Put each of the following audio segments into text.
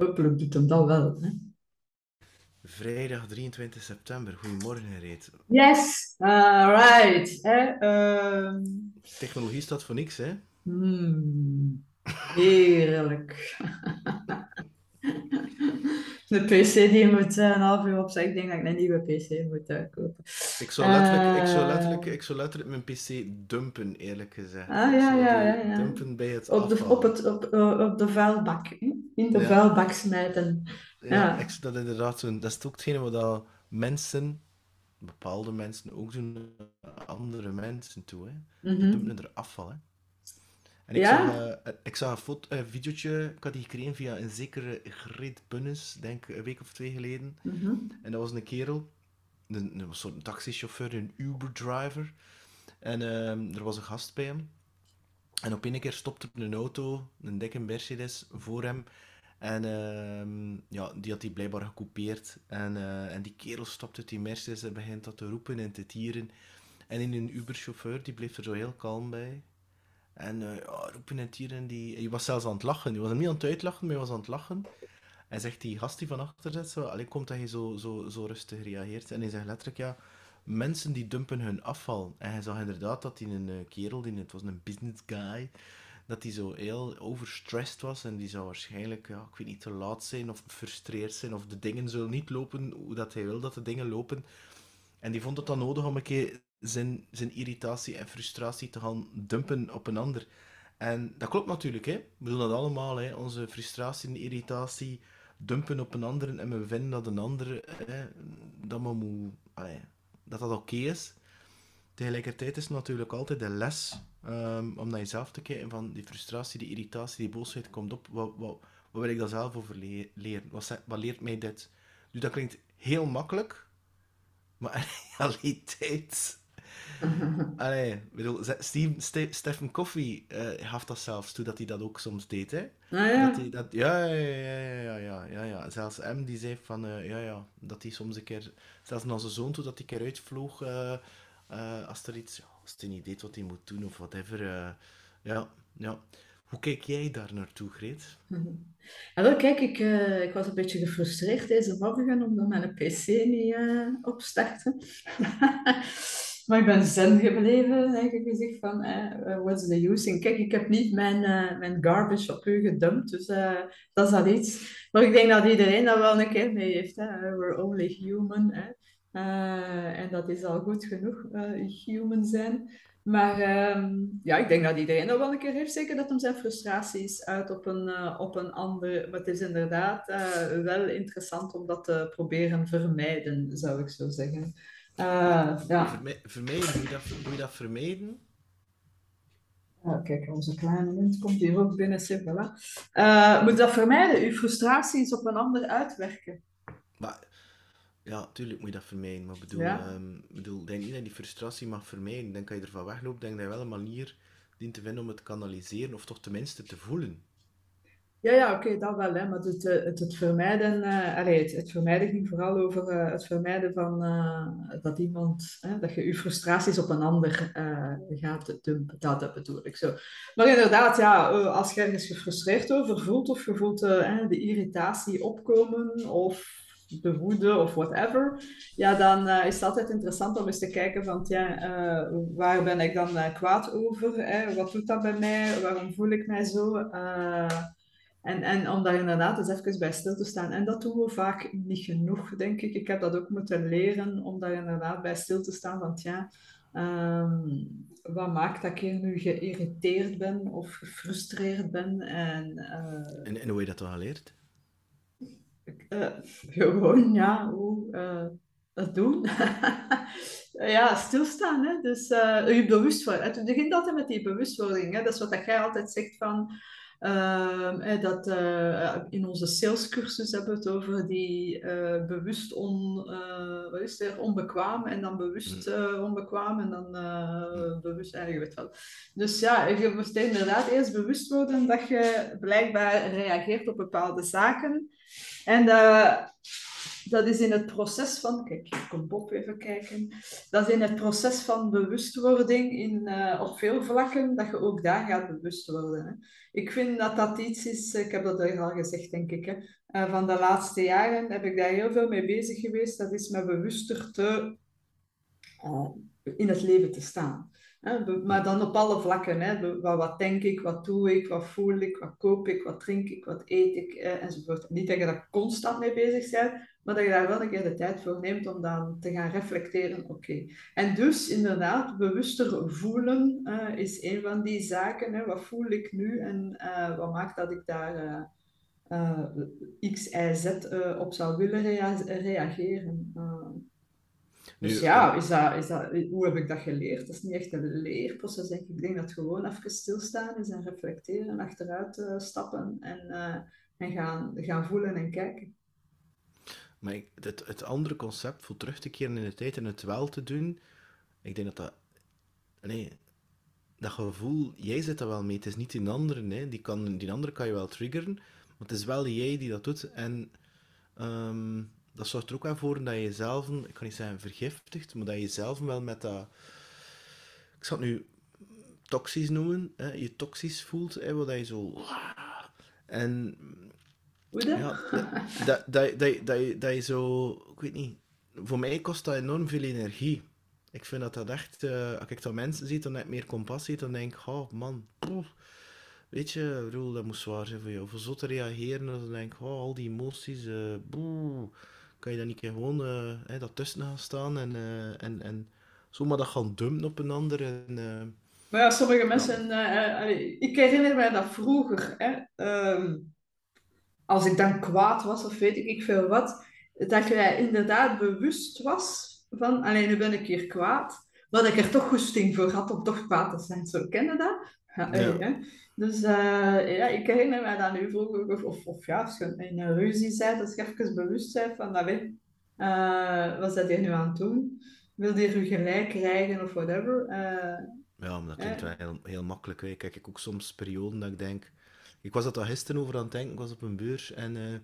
hopelijk doet hem dat wel. Hè? Vrijdag 23 september. Goedemorgen, Reet. Yes, alright. Uh, Technologie staat voor niks, hè? Hmm, heerlijk. de PC die moet uh, een half uur opzij. Ik denk dat ik een nieuwe PC moet uh, kopen. Ik zou, letterlijk, ik, zou letterlijk, ik zou letterlijk mijn PC dumpen, eerlijk gezegd. Ah, ja, ja, ja, ja. Dumpen bij het op de, op, het, op, op de vuilbak. In de ja. vuilbak smijten. Ja, ja. Ik, dat, inderdaad dat is ook hetgene wat mensen, bepaalde mensen, ook doen andere mensen toe. Hè. Mm -hmm. Die dumpen er afval. Hè. En ik, Ja? zag, uh, ik zag een, foto, een videootje, ik had die gekregen via een zekere Greet Bunnes, denk een week of twee geleden. Mhm. En dat was een kerel, een, een soort taxichauffeur, een Uber-driver. En ehm, er was een gast bij hem. En op een keer stopte een auto, een dikke Mercedes, voor hem. En ehm, ja, die had hij blijkbaar gekoupeerd. En, eh, en die kerel stopt uit die Mercedes en begint dat te roepen en te tieren. En in een Uber-chauffeur, die bleef er zo heel kalm bij. En uh, ja, roepen en tieren. Die... Hij was zelfs aan het lachen. Hij was hem niet aan het uitlachen, maar hij was aan het lachen. En zegt die gast die van achter zit zo, komt dat je zo, zo, zo rustig reageert. En hij zegt letterlijk, ja, mensen die dumpen hun afval. En hij zag inderdaad dat hij een uh, kerel, die, het was een business guy, dat hij zo heel overstressed was. En die zou waarschijnlijk, ja, ik weet niet, te laat zijn of gefrustreerd zijn. Of de dingen zullen niet lopen hoe dat hij wil dat de dingen lopen. En die vond het dan nodig om een keer zijn, zijn irritatie en frustratie te gaan dumpen op een ander. En dat klopt natuurlijk, hè. We doen dat allemaal, hè. Onze frustratie en irritatie dumpen op een ander en we vinden dat een ander hè, dat, maar moet, dat dat oké is. Tegelijkertijd is het natuurlijk altijd de les um, om naar jezelf te kijken van die frustratie, die irritatie, die boosheid komt op. Wat, wat, wat wil ik daar zelf over le leren? Wat, wat leert mij dit? Dus dat klinkt heel makkelijk, maar in realiteit Allee, bedoel, Ste Stephen Coffey uh, gaf dat zelfs toe dat hij dat ook soms deed, hè? Ah, ja. Dat hij, dat, ja, ja, ja, ja, ja, ja, ja. Zelfs M die zei van, uh, ja, ja, dat hij soms een keer, zelfs naar zijn zoon toe, dat hij een keer uitvloog uh, als er iets, ja, als hij niet deed wat hij moet doen of whatever. ja, ja. Hoe kijk jij daar naartoe, Greet? Ja, wel, kijk, ik, uh, ik was een beetje gefrustreerd deze morgen omdat mijn PC niet uh, opstartte. maar ik ben zen gebleven, eigenlijk gezegd van, eh, what's the use? Kijk, ik heb niet mijn, uh, mijn garbage op u gedumpt, dus dat is al iets. Maar ik denk dat iedereen dat wel een keer mee heeft. Hè? We're only human. Hè? en dat is al goed genoeg, human zijn. Maar um, ja, ik denk dat iedereen dat wel een keer heeft. Zeker dat hem zijn frustraties uit op een, op een ander. Maar het is inderdaad wel interessant om dat te proberen vermijden, zou ik zo zeggen. Uh, ja. Verme vermijden, hoe je dat, hoe je dat vermijden? Oh, kijk, onze kleine mens komt hier ook binnen. Zeg, voilà. moet dat vermijden? Uw frustraties op een ander uitwerken. Maar ja, tuurlijk moet je dat vermijden. Maar bedoel, Ja. um, bedoel, denk niet dat je die frustratie mag vermijden. Dan kan je ervan weglopen. Denk dat je wel een manier dient te vinden om het te kanaliseren. Of toch tenminste te voelen. Ja, ja, oké, dat wel, hè. Maar het, eh, het, het vermijden, allee, het, het vermijden ging vooral over eh, het vermijden van dat iemand, dat je je frustraties op een ander gaat dumpen. Dat, dat bedoel ik zo. Maar inderdaad, ja, als je ergens gefrustreerd over voelt, of je voelt de irritatie opkomen, of de woede of whatever, ja, dan uh, is het altijd interessant om eens te kijken van, ja, uh, waar ben ik dan uh, kwaad over? Hè? Wat doet dat bij mij? Waarom voel ik mij zo? En, en om daar inderdaad eens even bij stil te staan. En dat doen we vaak niet genoeg, denk ik. Ik heb dat ook moeten leren, om daar inderdaad bij stil te staan van, ja, um, wat maakt dat ik hier nu geïrriteerd ben of gefrustreerd ben? En, en, en hoe je dat dan geleerd? Uh, gewoon, ja, hoe uh, dat doen. ja, stilstaan. Hè? Dus uh, je bewust worden. Het begint altijd met die bewustwording. Hè? Dat is wat dat jij altijd zegt van. Uh, dat, uh, in onze salescursus hebben we het over die uh, bewust on, wat is het, onbekwaam en dan bewust onbekwaam en dan bewust, je weet wel. Dus ja, je moet inderdaad eerst bewust worden dat je blijkbaar reageert op bepaalde zaken. En dat is in het proces van, kijk, ik kom Bob even kijken, dat is in het proces van bewustwording in, uh, op veel vlakken, dat je ook daar gaat bewust worden. Hè. Ik vind dat dat iets is, ik heb dat al gezegd, denk ik, hè. Uh, van de laatste jaren heb ik daar heel veel mee bezig geweest, dat is me bewuster te, uh, in het leven te staan. Maar dan op alle vlakken. Hè. Wat, denk ik, wat doe ik, wat voel ik, wat koop ik, wat drink ik, wat eet ik, enzovoort. Niet dat je daar constant mee bezig bent, maar dat je daar wel een keer de tijd voor neemt om dan te gaan reflecteren. Oké. En dus inderdaad, bewuster voelen uh, is een van die zaken. Hè. Wat voel ik nu en uh, wat maakt dat ik daar uh, X, Y, Z op zou willen rea reageren? Dus ja, is dat, is dat, hoe heb ik dat geleerd? Dat is niet echt een leerproces, denk ik. Ik denk dat gewoon even stilstaan is en reflecteren, achteruit stappen en, en gaan, gaan voelen en kijken. Maar het, het andere concept, voor terug te keren in de tijd en het wel te doen, ik denk dat dat... Nee, dat gevoel, jij zit er wel mee. Het is niet die andere, nee. die, kan, die andere kan je wel triggeren, maar het is wel jij die dat doet. En um, dat zorgt er ook wel voor dat je jezelf, ik kan niet zeggen vergiftigt, maar dat je jezelf wel met dat, ik zal het nu toxisch noemen, hè, je toxisch voelt, hè, wat je zo... En... Hoe dat? Ja, dat, dat, dat, dat, je, dat je zo, ik weet niet, voor mij kost dat enorm veel energie. Ik vind dat dat echt, uh, als ik dat mensen zie, dan heb ik meer compassie, dan denk ik, oh man, weet je, bedoel, dat moet zwaar zijn voor jou. Voor zo te reageren, dan denk ik, oh, al die emoties, uh, boe, kan je dan niet gewoon uh, dat tussen gaan staan en, en, en zomaar dat gaan dumpen op een ander. En, maar ja, sommige mensen, ja. ik herinner mij dat vroeger, hè, ehm, als ik dan kwaad was of weet ik veel wat, dat je inderdaad bewust was van, alleen nu ben ik hier kwaad, dat ik er toch goesting voor had om toch kwaad te zijn. Zo, ken je dat? Ja, ja. Hè? Dus uh, ja, ik herinner me dat nu vroeger, of, of, of ja, als je in een ruzie bent, dat je even bewust bent van, dat weet, uh, wat zit je nu aan het doen? Wil je je gelijk krijgen of whatever? Uh, ja, maar dat klinkt wel heel, heel makkelijk. Hè. Kijk, ik ook soms perioden dat ik denk... Ik was dat al gisteren over aan het denken, ik was op een beurs en...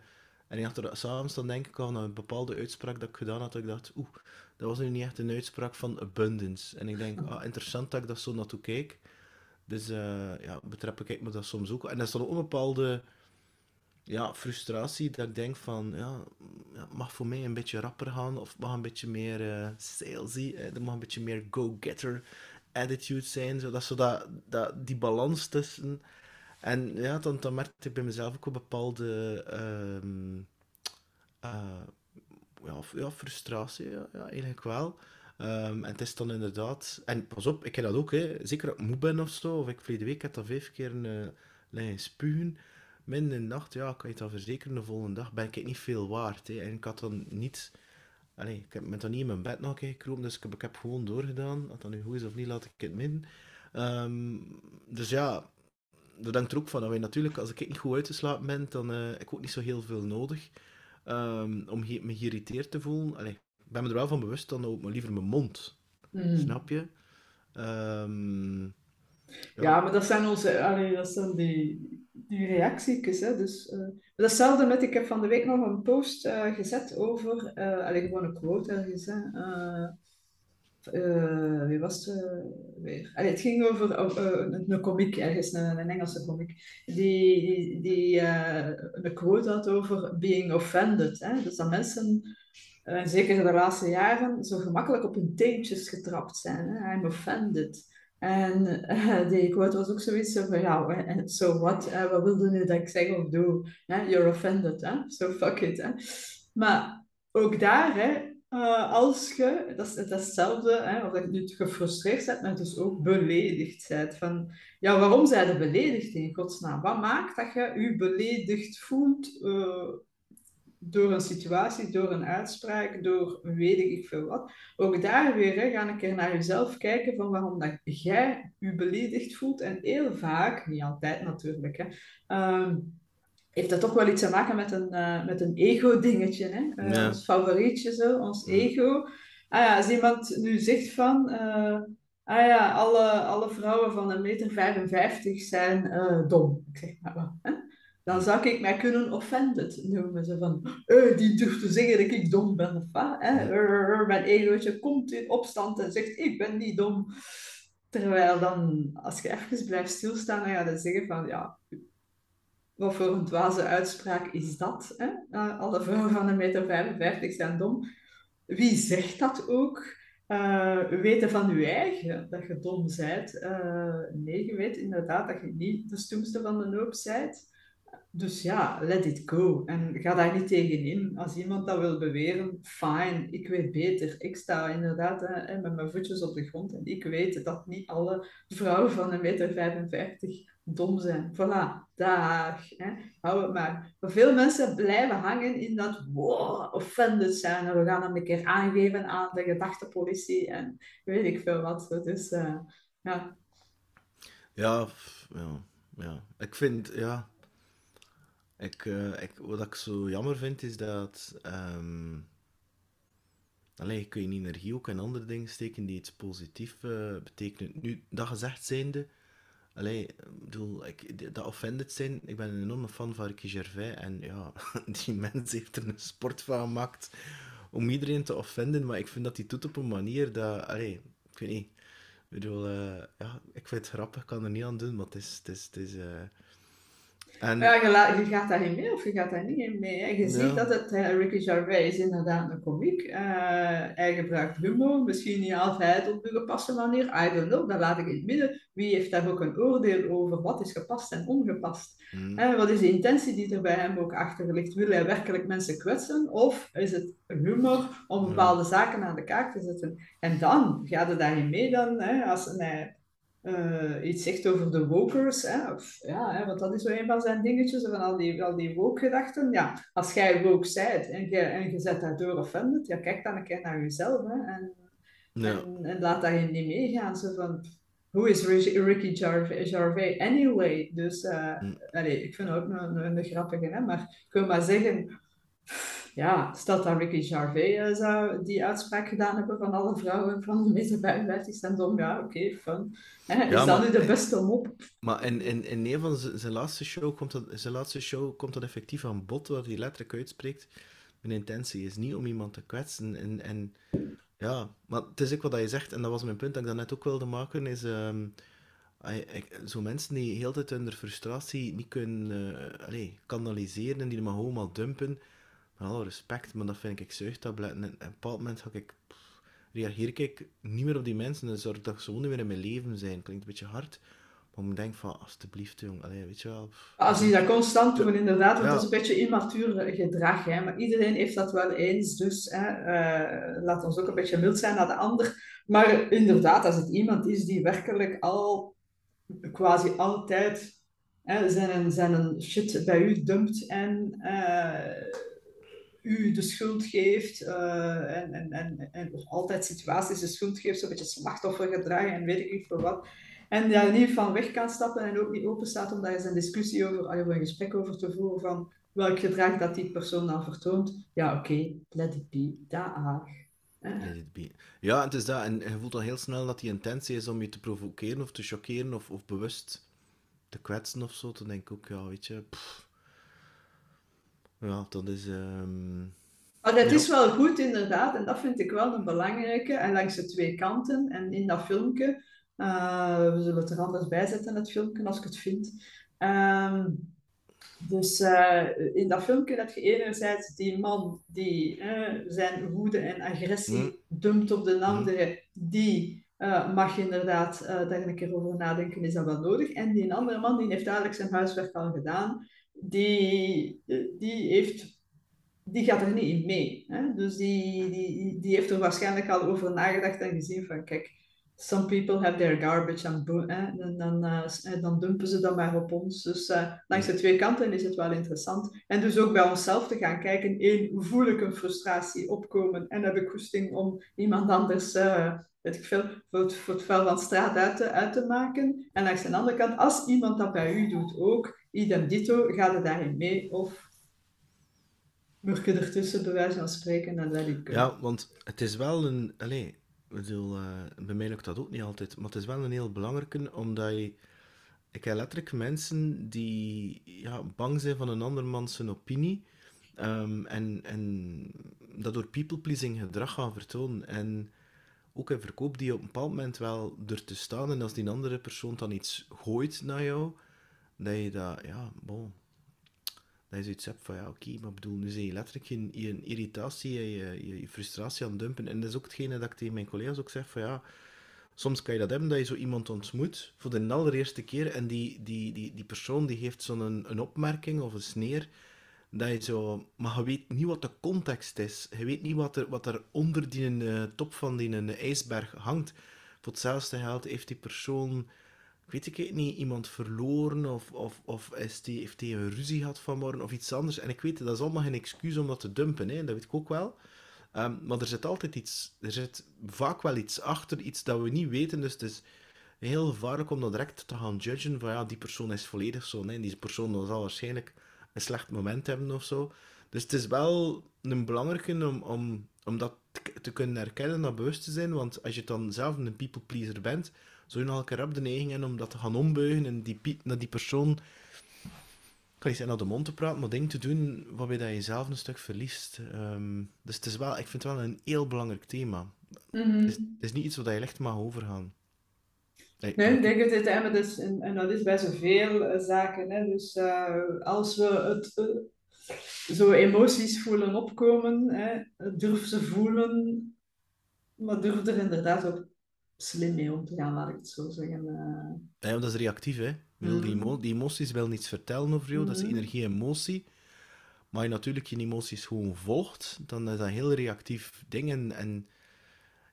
En achter s'avonds dan denk ik aan een bepaalde uitspraak dat ik gedaan had, dat ik dacht, oeh, dat was nu niet echt een uitspraak van abundance. En ik denk, ah, interessant dat ik dat zo naartoe kijk. Dus uh, ja, betrap ik me dat soms ook. En dat is dan ook een bepaalde ja, frustratie dat ik denk van, ja, mag voor mij een beetje rapper gaan of mag een beetje meer uh, salesy, eh, er mag een beetje meer go-getter attitude zijn, zodat zo dat, dat, die balans tussen... En ja, dan, dan merkte ik bij mezelf ook een bepaalde uh, uh, ja, ja, frustratie, ja, eigenlijk wel. Um, en het is dan inderdaad... En pas op, ik heb dat ook, hè. zeker als ik moe ben of zo, of ik verleden week heb dat vijf keer een uh, lijn spugen. Midden in de nacht, ja, kan je dat verzekeren, de volgende dag ben ik niet veel waard. Hè. En ik had dan niet... Allee, ik heb, ben dan niet in mijn bed nog gekropen, dus ik heb, ik heb gewoon doorgedaan. Of dat nu goed is of niet, laat ik het midden. Um, dus ja, dat hangt er ook van. Wij natuurlijk, als ik niet goed uitgeslapen ben, dan uh, heb ik ook niet zo heel veel nodig um, om me geïrriteerd te voelen. Allee, ik ben me er wel van bewust, dan ook maar liever mijn mond. Mm. Snap je? Um, ja. ja. maar dat zijn onze, allee, dat zijn die, die reacties. Hè? Dus, uh, datzelfde met, ik heb van de week nog een post uh, gezet over, allee, gewoon een quote ergens. Hè? Uh, wie was het weer? Allee, het ging over uh, een komiek, ergens een, een Engelse komiek, die, die, een quote had over being offended. Hè? Dus dat mensen en eh, zeker de laatste jaren, zo gemakkelijk op hun teentjes getrapt zijn. Hè? I'm offended. En die quote was ook zoiets van, ja, so what? Wat wilde nu dat ik zeg of doe? You're offended, hè? So fuck it? Maar ook daar, hè, uh, als je, dat is, hetzelfde, hè, je nu gefrustreerd bent, maar dus ook beledigd bent. Van, ja, waarom zijn je beledigd in godsnaam? Wat maakt dat je je beledigd voelt door een situatie, door een uitspraak, door weet ik veel wat. Ook daar weer, hè, ga een keer naar jezelf kijken van waarom dat jij je beledigd voelt. En heel vaak, niet altijd natuurlijk, hè, um, heeft dat toch wel iets te maken met een, uh, met een ego-dingetje. Hè? Uh, ja. Ons favorietje, zo, ons ego. Ah ja, als iemand nu zegt van... Uh, ah ja, alle, alle vrouwen van een meter 55 zijn dom. Ik zeg maar wat. Hè? dan zou ik mij kunnen offended noemen. Ze van, eh, die durft te zeggen dat ik dom ben. Of wat, hè? Mijn egootje komt in opstand en zegt, ik ben niet dom. Terwijl dan, als je even blijft stilstaan, dan ga je zeggen van, ja, wat voor een dwaze uitspraak is dat? Hè? Uh, alle vrouwen van een meter 55 zijn dom. Wie zegt dat ook? Uh, weten van je eigen dat je dom bent. Uh, nee, je weet inderdaad dat je niet de stoemste van de hoop bent. Dus ja, let it go. En ga daar niet tegenin. Als iemand dat wil beweren, fine, ik weet beter. Ik sta inderdaad hè, met mijn voetjes op de grond en ik weet dat niet alle vrouwen van een meter 55 dom zijn. Voilà, dag. Hou het maar. Maar veel mensen blijven hangen in dat wow, offended zijn. We gaan hem een keer aangeven aan de gedachtepolitie en weet ik veel wat. Dus ja. Ja, ja, ja. Ik vind, ja... Ik, uh, ik, wat ik zo jammer vind, is dat... Um... Allee, kun je energie ook in andere dingen steken die iets positiefs uh, betekenen. Nu, dat gezegd zijnde Allee, bedoel, ik, dat offended zijn, ik ben een enorme fan van Ricky Gervais en ja, die mens heeft er een sport van gemaakt om iedereen te offenden, maar ik vind dat hij doet op een manier dat, allee, ik weet niet, ik bedoel, uh, ja, ik vind het grappig, ik kan er niet aan doen, maar het is, het is, het is en... Ja, je, je, gaat daarin mee of je gaat daar niet in mee. Hè? Je ziet dat het, Ricky Gervais is inderdaad een komiek. Uh, hij gebruikt humor, misschien niet altijd op de gepaste manier. I don't know, dat laat ik in het midden. Wie heeft daar ook een oordeel over? Wat is gepast en ongepast? Mm. wat is de intentie die er bij hem ook achter ligt? Wil hij werkelijk mensen kwetsen? Of is het humor om bepaalde zaken aan de kaak te zetten? En dan gaat het daarin mee dan, hè, als hij uh, iets zegt over de wokers. Hè? Of, ja, hè, want dat is zo een van zijn dingetjes, van al die, al die woke-gedachten. Ja, als jij woke zijt en je, en je zet daardoor offended, ja, kijk dan een keer naar jezelf hè, en, en, en, laat daarin niet meegaan. Zo van, hoe is Ricky Gervais, Gervais anyway? Dus uh, mm. allez, ik vind het ook een, een, een grappige, hè? maar ik wil maar zeggen ja, stel dat Ricky Gervais uh, zou die uitspraak gedaan hebben van alle vrouwen van de meeste 55 zijn dom, ja, oké, okay, fun. Is dat nu de beste mop? Maar in, in, in een van zijn laatste show komt dat, zijn laatste show komt dat effectief aan bod, waar hij letterlijk uitspreekt. Mijn intentie is niet om iemand te kwetsen. En, en ja, maar het is ook wat je zegt, en dat was mijn punt dat ik net ook wilde maken, is... Um, zo mensen die heel tijd hun frustratie niet kunnen uh, allez, kanaliseren en die maar gewoon maar dumpen, met alle respect, maar dat vind ik zuigtabletten. En op een bepaald moment ga ik, reageer ik niet meer op die mensen en zorg dat ze gewoon niet meer in mijn leven zijn. Klinkt een beetje hard, maar ik denk van, alsjeblieft jong, Allee, weet je wel. Als je dat constant doet, inderdaad, want dat is een beetje immatuur gedrag, hè. maar iedereen heeft dat wel eens, dus hè, uh, laat ons ook een beetje mild zijn naar de ander. Maar inderdaad, als het iemand is die werkelijk al quasi altijd hè, zijn, zijn shit bij u dumpt en... Uh, u de schuld geeft uh, en, en, en, en of altijd situaties de schuld geeft, zo'n beetje slachtoffergedrag en weet ik niet voor wat. En daar niet van weg kan stappen en ook niet open staat om daar eens een discussie over, of een gesprek over te voeren van welk gedrag dat die persoon dan vertoont. Ja, oké, let it be, daar. Ja, het is dat. En je voelt al heel snel dat die intentie is om je te provoceren of te choqueren of, of bewust te kwetsen of zo. Dan denk ik ook, ja, weet je... Ja, dat is... Um... Maar het is wel goed, inderdaad. En dat vind ik wel een belangrijke. En langs de twee kanten. En in dat filmpje... Uh, we zullen het er anders bij zetten, het filmpje, als ik het vind. Um, dus uh, in dat filmpje heb je enerzijds die man die uh, zijn woede en agressie mm. dumpt op de andere, mm. die uh, mag inderdaad daar een keer over nadenken, is dat wel nodig. En die andere man die heeft eigenlijk zijn huiswerk al gedaan die, die, heeft, die gaat er niet in mee. Hè? Dus die, die, die heeft er waarschijnlijk al over nagedacht en gezien van, kijk, some people have their garbage and? En dan, uh, dan dumpen ze dat maar op ons. Dus langs de twee kanten is het wel interessant. En dus ook bij onszelf te gaan kijken, één, voel ik een frustratie opkomen en heb ik goesting om iemand anders... Voor het vuil van straat uit te, uit te maken. En langs de andere kant, als iemand dat bij u doet ook, idem dito, gaat het daarin mee of murk je ertussen, bij wijze van spreken, en let ik Ja, want het is wel een... Allez, bedoel, uh, bij mij lukt dat ook niet altijd, maar het is wel een heel belangrijke, omdat je... ik heb letterlijk mensen die ja, bang zijn van een ander man zijn opinie. ehm, en, en dat door people-pleasing gedrag gaan vertonen. En ook in verkoop die op een bepaald moment wel er te staan. En als die andere persoon dan iets gooit naar jou, dat je dat, ja, bon. Dat je zoiets hebt van, ja, oké, maar bedoel, nu zijn je letterlijk je, je irritatie je, je, je frustratie aan het dumpen. En dat is ook hetgene dat ik tegen mijn collega's ook zeg van, ja, soms kan je dat hebben, dat je zo iemand ontmoet voor de allereerste keer en die, die, die, die persoon die heeft zo'n een, een opmerking of een sneer, dat je zo... Maar je weet niet wat de context is. Je weet niet wat er, wat er onder die eh, top van die eh, ijsberg hangt. Voor hetzelfde geld heeft die persoon, weet ik het niet, iemand verloren of, of, of die, heeft een ruzie gehad vanmorgen of iets anders. En ik weet, dat is allemaal geen excuus om dat te dumpen, hè. dat weet ik ook wel. Ehm, maar er zit altijd iets, er zit vaak wel iets achter, iets dat we niet weten. Dus het is heel gevaarlijk om dat direct te gaan judgen van ja, die persoon is volledig zo. Nee, die persoon zal waarschijnlijk een slecht moment hebben of zo. Dus het is wel een belangrijke om, om, om dat te kunnen herkennen, dat bewust te zijn. Want als je dan zelf een people pleaser bent, nog een keer op de neiging hebben om dat te gaan ombuigen en die, naar die persoon, ik kan niet zeggen naar de mond te praten, maar dingen te doen waarbij dat je zelf een stuk verliest. Ehm, dus het is wel, ik vind het wel een heel belangrijk thema. Mhm. Het is, het is niet iets waar je echt mag overgaan. Nee, Nee, ik denk maar dat is, en, en dat is bij zoveel eh, zaken. Hè. Dus eh, als we het, eh, zo emoties voelen opkomen, hè, durf ze voelen, maar durf er inderdaad ook slim mee om te gaan, laat ik het zo zeggen. eh. Ja, dat is reactief, hè. Bedoel, die, emo- die emoties willen niets vertellen over jou, dat is Mhm. energie en emotie. Maar je natuurlijk je emoties gewoon volgt, dan is dat een heel reactief ding. En,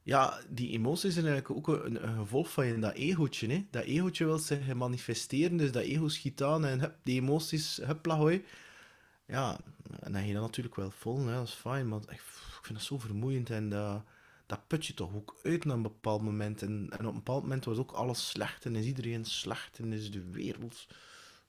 ja, die emoties zijn eigenlijk ook een, een gevolg van je, dat egootje, hè. Dat egootje wil zich manifesteren, dus dat ego schiet aan en hup, die emoties, hup, lagooi. Ja, en dan ga je dat natuurlijk wel vol, hè, dat is fijn, maar ik, ik vind dat zo vermoeiend en dat, dat put je toch ook uit naar een bepaald moment. En, en op een bepaald moment was ook alles slecht en is iedereen slecht en is de wereld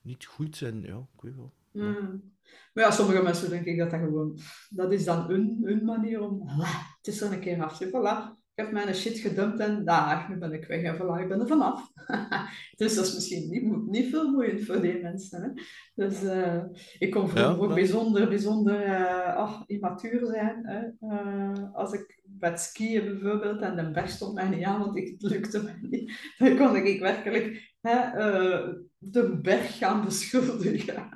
niet goed en ja, ik weet wel. Mm. Maar ja, sommige mensen denk ik dat dat gewoon, dat is dan hun, hun manier om, "Ah, het is er een keer af. Voilà, ik heb mijn shit gedumpt en daar, nu ben ik weg en voilà, ik ben er vanaf. Dus dat is misschien niet, niet veel moeiend voor die mensen. Hè? Dus eh, ik kon vroeger Ja, ook bijzonder, bijzonder eh, oh, immatuur zijn. Hè? Eh, als ik het skiën bijvoorbeeld en de berg stond mij niet aan, want ik, het lukte mij niet. Dan kon ik werkelijk hè, eh, de berg gaan beschuldigen.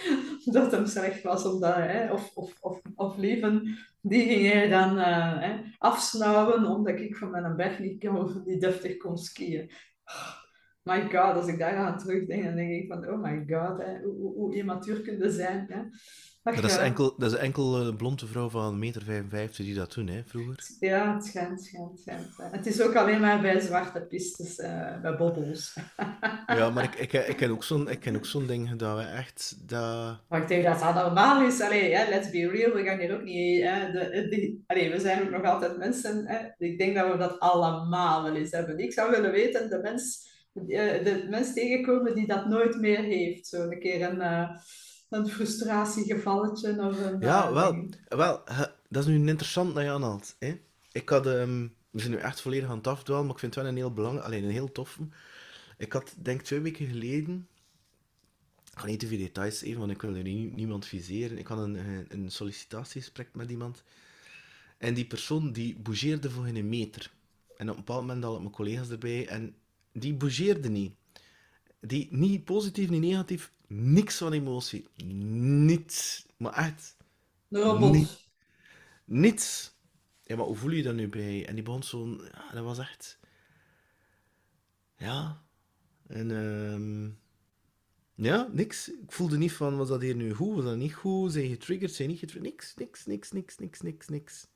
dat hem slecht was, omdat, hè, of, of, of, of leven, die ging hij dan eh, hè, afsnauwen, omdat ik van mijn berg niet, kon- niet deftig kon skiën. Oh, my god, als ik daar aan terugdenk, dan denk ik van, oh my god, hè, hoe, hoe, hoe immatuur kun je zijn. Hè? Ach, dat is enkel, dat is enkel een blonde vrouw van 1,55 meter 55 die dat doen, hè, vroeger. Ja, het schijnt, schijnt, schijnt. Het is ook alleen maar bij zwarte pistes, eh, bij bobbels. Ja, maar ik, ik, ik ken ook zo'n ik ken ook zo'n ding gedaan, hè, echt, dat... Maar ik denk dat dat normaal is. Allee, hè, let's be real, we gaan hier ook niet... Hè, de, de- allee, we zijn ook nog altijd mensen. Hè. Ik denk dat we dat allemaal wel eens hebben. Ik zou willen weten, de mens, eh, de mens tegenkomen die dat nooit meer heeft. Zo een keer een, eh, een frustratiegevalletje of een... Ja, eh, wel, wel dat is nu een interessant dat je aanhaalt. Hè? Ik had, ehm, we zijn nu echt volledig aan het afdwalen, maar ik vind het wel een heel belangrijk, alleen een heel toffe. Ik had, denk twee weken geleden, ik ga niet te veel details even, want ik wil er nie- niemand viseren. Ik had een, een, een sollicitatiegesprek met iemand. En die persoon die bougeerde voor geen meter. En op een bepaald moment had ik mijn collega's erbij en die bougeerde niet. Die, niet positief, niet negatief, niks van emotie. Niets. Maar echt, robot. niet. Niets. Ja, maar hoe voel je dat nu bij? En die begon zo'n... Ja, dat was echt... Ja. En ehm Ja, niks. Ik voelde niet van, was dat hier nu goed, was dat niet goed? Zijn je getriggerd, zijn niet getriggerd? Niks, niks, niks, niks, niks, niks, niks.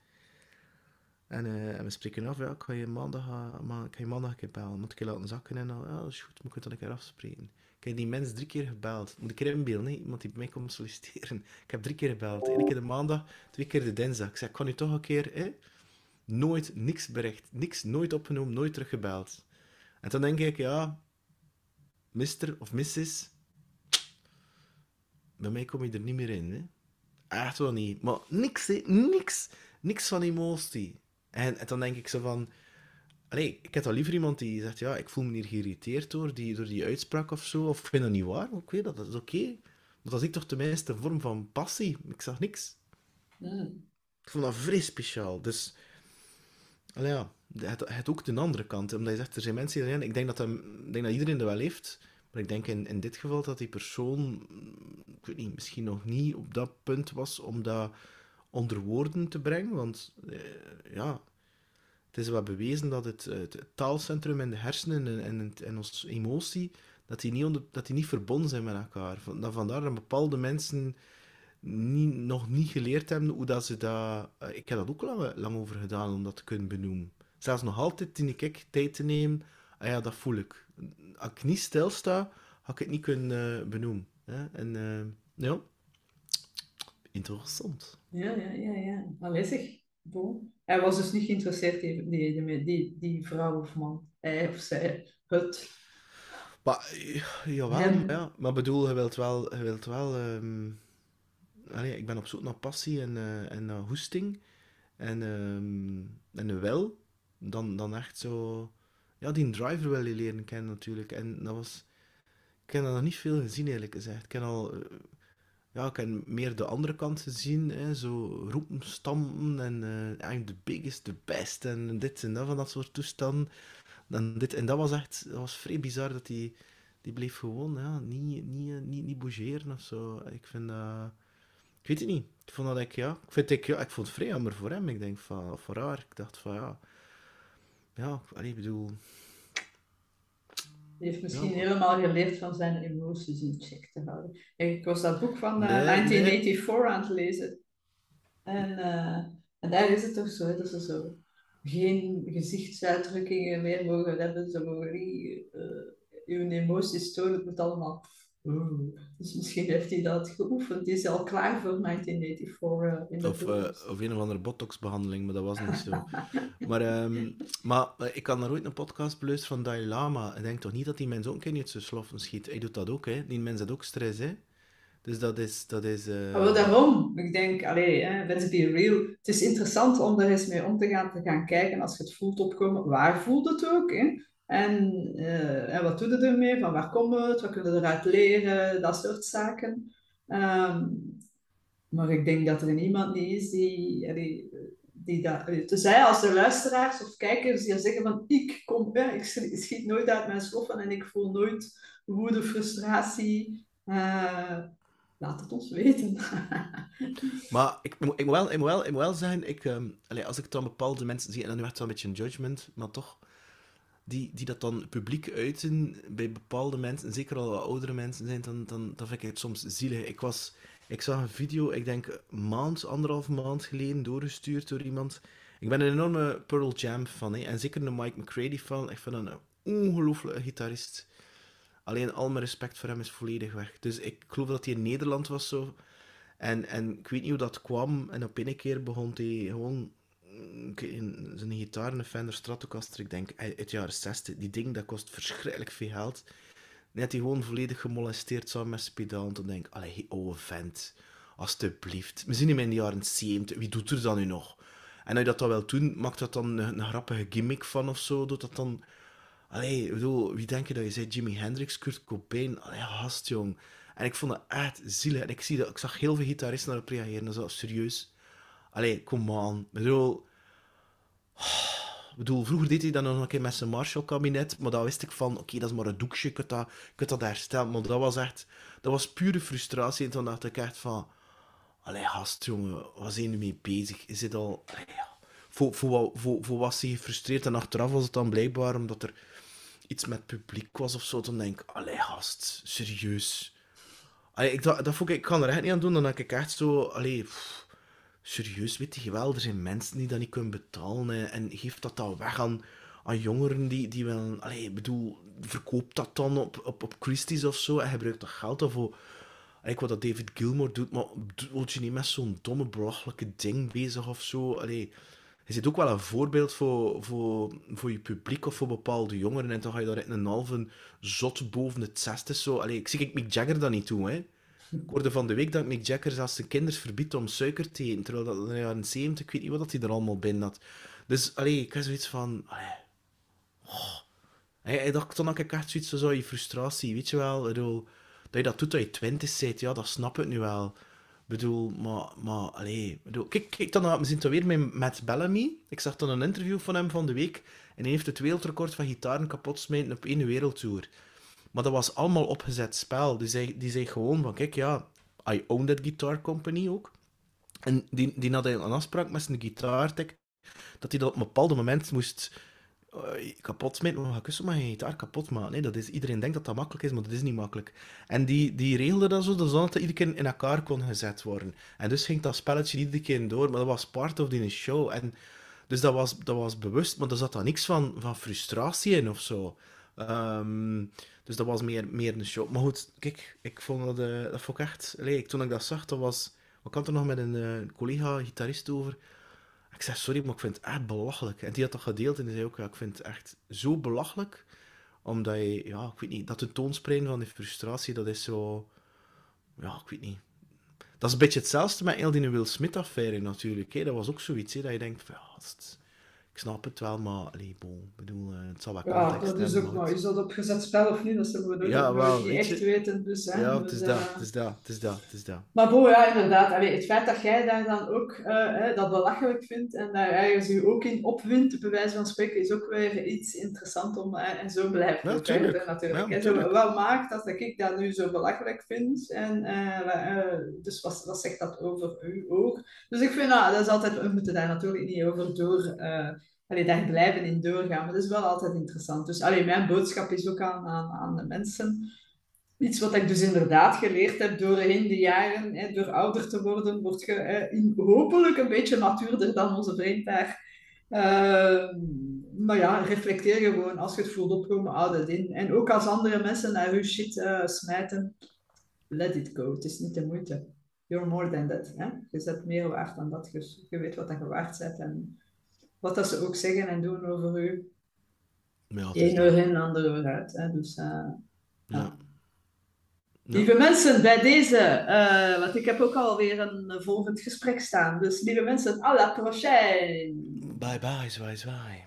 En, eh, en we spreken af, ja, ik ga je maandag, eh, ma ik ga je maandag een keer bellen. Moet ik je laten zakken en dan, ja, dat is goed, moet ik het dan een keer afspreken. Ik heb die mens drie keer gebeld. Moet ik er iemand die bij mij komt solliciteren. Ik heb drie keer gebeld. Eén keer de maandag, twee keer de dinsdag. Ik zei, ik kan u toch een keer, hè? Nooit, niks bericht, niks, nooit opgenomen, nooit teruggebeld. En dan denk ik, ja, mister of missis, bij mij kom je er niet meer in, hè. Echt wel niet. Maar niks. Niks. Niks van emotie. En, en dan denk ik zo van... allee, ik heb al liever iemand die zegt, ja, ik voel me hier geïrriteerd door die, door die uitspraak of zo, of ik vind dat niet waar, ik weet dat, dat is oké. Okay. Dat was ik toch tenminste een vorm van passie. Ik zag niks. Mm. Ik vond dat vrij speciaal. Dus, allee, ja, het, het ook de andere kant. Omdat je zegt, er zijn mensen die erin, ik denk dat, hem, ik denk dat iedereen dat wel heeft, maar ik denk in, in dit geval dat die persoon, ik weet niet, misschien nog niet op dat punt was om dat onder woorden te brengen. Want eh, ja, het is wel bewezen dat het, het, taalcentrum in de hersenen en, en, en onze emotie, dat die, niet onder, dat die niet verbonden zijn met elkaar. Van, vandaar dat bepaalde mensen niet, nog niet geleerd hebben hoe dat ze dat... eh, Ik heb dat ook lang, lang over gedaan om dat te kunnen benoemen. Zelfs nog altijd, toen ik tijd te nemen, ah ja, dat voel ik. Als ik niet stilsta, ga ik het niet kunnen eh, benoemen. Hè? En eh, ja, interessant. Ja, ja, ja, ja. Bon. Hij was dus niet geïnteresseerd, die, die, die, die, die vrouw of man. Hij of zij. Het. Maar, jawel, Hem. ja. Maar bedoel, je wilt wel... Je wilt wel allee, ik ben op zoek naar passie en, eh, en hoesting. En, ehm, en een wel. Dan, dan echt zo... Ja, die driver wil je leren kennen natuurlijk. En dat was... Ik heb dat nog niet veel gezien, eerlijk gezegd. Ik heb al... eh, ja, ik heb meer de andere kant gezien. Hè, zo roepen, stampen en eh I'm the biggest, the best. En dit en dat van dat soort toestanden. Dan dit, en dat was echt... Dat was vrij bizar dat die... Die bleef gewoon ja, niet, niet, eh, niet, niet bougeren of zo. Ik vind dat... Ik weet het niet. Ik vond dat ik, ja... Ik, vind, ik, ik vond het vrij jammer voor hem. Ik denk van... Voor haar. Ik dacht van, ja... Ja, ik bedoel... Die heeft misschien Ja. helemaal geleerd van zijn emoties in check te houden. Ik was dat boek van eh, Nee, 1984 aan het lezen. En, eh, en daar is het toch zo, dat ze zo geen gezichtsuitdrukkingen meer mogen hebben. Ze mogen niet eh, hun emoties tonen. Het moet allemaal... Dus misschien heeft hij dat geoefend. Die is al klaar voor 1984 eh, in de Of, toekomst. of een of andere botox-behandeling, maar dat was niet zo. Maar, ehm, maar eh, ik had daar ooit een podcast beluisterd van Dalai Lama. Ik denk toch niet dat die mens ook een keer zijn sloffen schiet. Hij doet dat ook, hè. Die mens heeft ook stress, hè. Dus dat is... Dat is Maar wel daarom, ik denk, allee, hè, let's be real. Het is interessant om daar eens mee om te gaan, te gaan kijken als je het voelt opkomen. Waar voelt het ook? Hè? En, eh, en wat doe je ermee? Van waar komt het? Wat kunnen we eruit leren? Dat soort zaken. Ehm, maar ik denk dat er niemand niet is die, allee, die dat... allee, Tenzij als de luisteraars of kijkers die zeggen van ik kom, hè, ik schiet nooit uit mijn sloffen en ik voel nooit woede, frustratie. Eh, laat het ons weten. Maar ik, ik, moet wel, ik, moet wel, ik moet wel zeggen, ik, ehm, als ik dan bepaalde mensen zie, en dan werd het wel een beetje een judgment, maar toch, die, die dat dan publiek uiten bij bepaalde mensen, zeker al wat oudere mensen zijn, dan, dan, dan vind ik het soms zielig. Ik, was, ik zag een video, ik denk maand, anderhalf maand geleden, doorgestuurd door iemand. Ik ben een enorme Pearl Jam fan, hè, en zeker een Mike McCready fan. Ik vind hem een ongelooflijke gitarist. Alleen al mijn respect voor hem is volledig weg. Dus ik geloof dat hij in Nederland was zo. En, en ik weet niet hoe dat kwam. En op een keer begon hij gewoon zijn gitaar, een Fender Stratocaster, ik denk uit de jaren 60. Die ding dat kost verschrikkelijk veel geld. Net hij gewoon volledig gemolesteerd samen met zijn pedaal. Dan denk ik, allee, oude vent, alstublieft. We zien hem in de jaren 70. Wie doet er dan nu nog? En als je dat dan wel doet, maakt dat dan een, grappige gimmick van of zo. Doet dat dan... Allee, bedoel, wie denk dat je zei? Jimi Hendrix, Kurt Cobain? Allee, gast, jong. En ik vond dat echt zielig. En ik, zie dat, ik zag heel veel gitaristen daarop reageren. Dat is serieus. Allee, come on. Ik bedoel... Ik bedoel, vroeger deed hij dat nog een keer met zijn Marshall-kabinet, maar dan wist ik van, oké, dat is maar een doekje, je kunt dat, kunt dat herstellen. Maar dat was echt, dat was pure frustratie. En toen dacht ik echt van, allee, gast, jongen, waar zijn je mee bezig? Is dit al. Voor, voor, voor, voor was hij gefrustreerd en achteraf was het dan blijkbaar omdat er iets met publiek was of zo. Dan denk ik, allee, gast, serieus. Allee, ik, dat, dat vond ik, ik kan er echt niet aan doen, dan denk ik echt zo, allee, serieus, weet je wel, er zijn mensen die dat niet kunnen betalen en geeft dat dan weg aan, aan jongeren die, die wel, allee, ik bedoel, verkoop dat dan op, op, op Christie's of zo en gebruik dat geld daarvoor. Eigenlijk wat dat David Gilmour doet, maar word je niet met zo'n domme, belachelijke ding bezig of zo? Allee, je zit ook wel een voorbeeld voor, voor, voor je publiek of voor bepaalde jongeren. En dan ga je daar in een halve zot boven het zesde zo. Allee, ik zie ik Mick Jagger dat niet toe, hè. Ik hoorde van de week dat Mick Jagger zelfs zijn kinders verbiedt om suiker te eten. Terwijl dat in de jaren 70, ik weet niet wat hij er allemaal binnen had. Dus, allee, ik heb zoiets van... Allee, Oh. Hij, dacht dan ik echt zoiets zo je frustratie, weet je wel. Dat je dat doet dat je twintig zit, ja, dat snap ik nu wel. Bedoel, maar, maar, allee. Bedoel, kijk, kijk dan, we zien weer met Matt Bellamy. Ik zag dan een interview van hem van de week. En hij heeft het wereldrecord van gitaren kapot smijten op één wereldtour. Maar dat was allemaal opgezet spel. Die zei, die zei gewoon van, kijk, ja, I own that guitar company ook. En die, die had een afspraak met zijn gitaartek dat hij dat op een bepaald moment moest uh, kapot smijten. Maar kussen maar je gitaar kapot maken. Nee, dat is, iedereen denkt dat dat makkelijk is, maar dat is niet makkelijk. En die, die regelde dat zo, dat het iedere keer in elkaar kon gezet worden. En dus ging dat spelletje iedere keer door, maar dat was part of die show. En, dus dat was, dat was bewust, maar er zat dan niks van, van frustratie in of zo. Ehm, dus dat was meer, meer een show. Maar goed, kijk, ik vond dat, uh, dat vond ik echt... Allee, toen ik dat zag, dat was... Ik had er nog met een uh, collega-gitarist over. Ik zei, sorry, maar ik vind het echt belachelijk. En die had dat gedeeld en die zei ook, ja, ik vind het echt zo belachelijk. Omdat je, ja, ik weet niet, dat tentoonspreiden van die frustratie, dat is zo... Ja, ik weet niet. Dat is een beetje hetzelfde met heel die Will Smith-affaire natuurlijk. Hè. Dat was ook zoiets, hè, dat je denkt, ja, het, ik snap het wel, maar allee, bon, bedoel, uh, het zal wel Ja, dat is ook maar, is dat opgezet spel of niet? Dat zullen we ja, wel, niet echt weten. Dus, hè, ja, dus, het is dat, het is dat, het is dat, het is dat. Maar bon, ja, inderdaad. Allee, het feit dat jij daar dan ook uh, dat belachelijk vindt en daar ergens je ook in opwint, bij wijze van spreken, is ook weer iets interessants om, uh, en zo blijft ja, het tuurlijk. natuurlijk. Ja, en zo, wat maakt dat ik dat nu zo belachelijk vind? En, dus wat, wat zegt dat over u ook? Dus ik vind, nou, dat is altijd, we moeten daar natuurlijk niet over door allee, daar blijven in doorgaan. Maar dat is wel altijd interessant. Dus allee, mijn boodschap is ook aan, aan, de mensen. Iets wat ik dus inderdaad geleerd heb doorheen de jaren, hè, door ouder te worden, word je hè, in, hopelijk een beetje natuurder dan onze vriend daar. Uh, maar ja, reflecteer gewoon. Als je het voelt opkomen, houd in. En ook als andere mensen naar je shit uh, smijten, let it go. Het is niet de moeite. You're more than that. Hè? Je zet meer waard dan dat. Je, weet wat je waard bent. En wat dat ze ook zeggen en doen over u. Ja, Eén uur in, ander uur uit. Hè? Dus, uh, ja. ja. Lieve mensen, bij deze, uh, want ik heb ook alweer een volgend gesprek staan. Dus lieve mensen, à la prochaine. Bye bye, zwaai zwaai.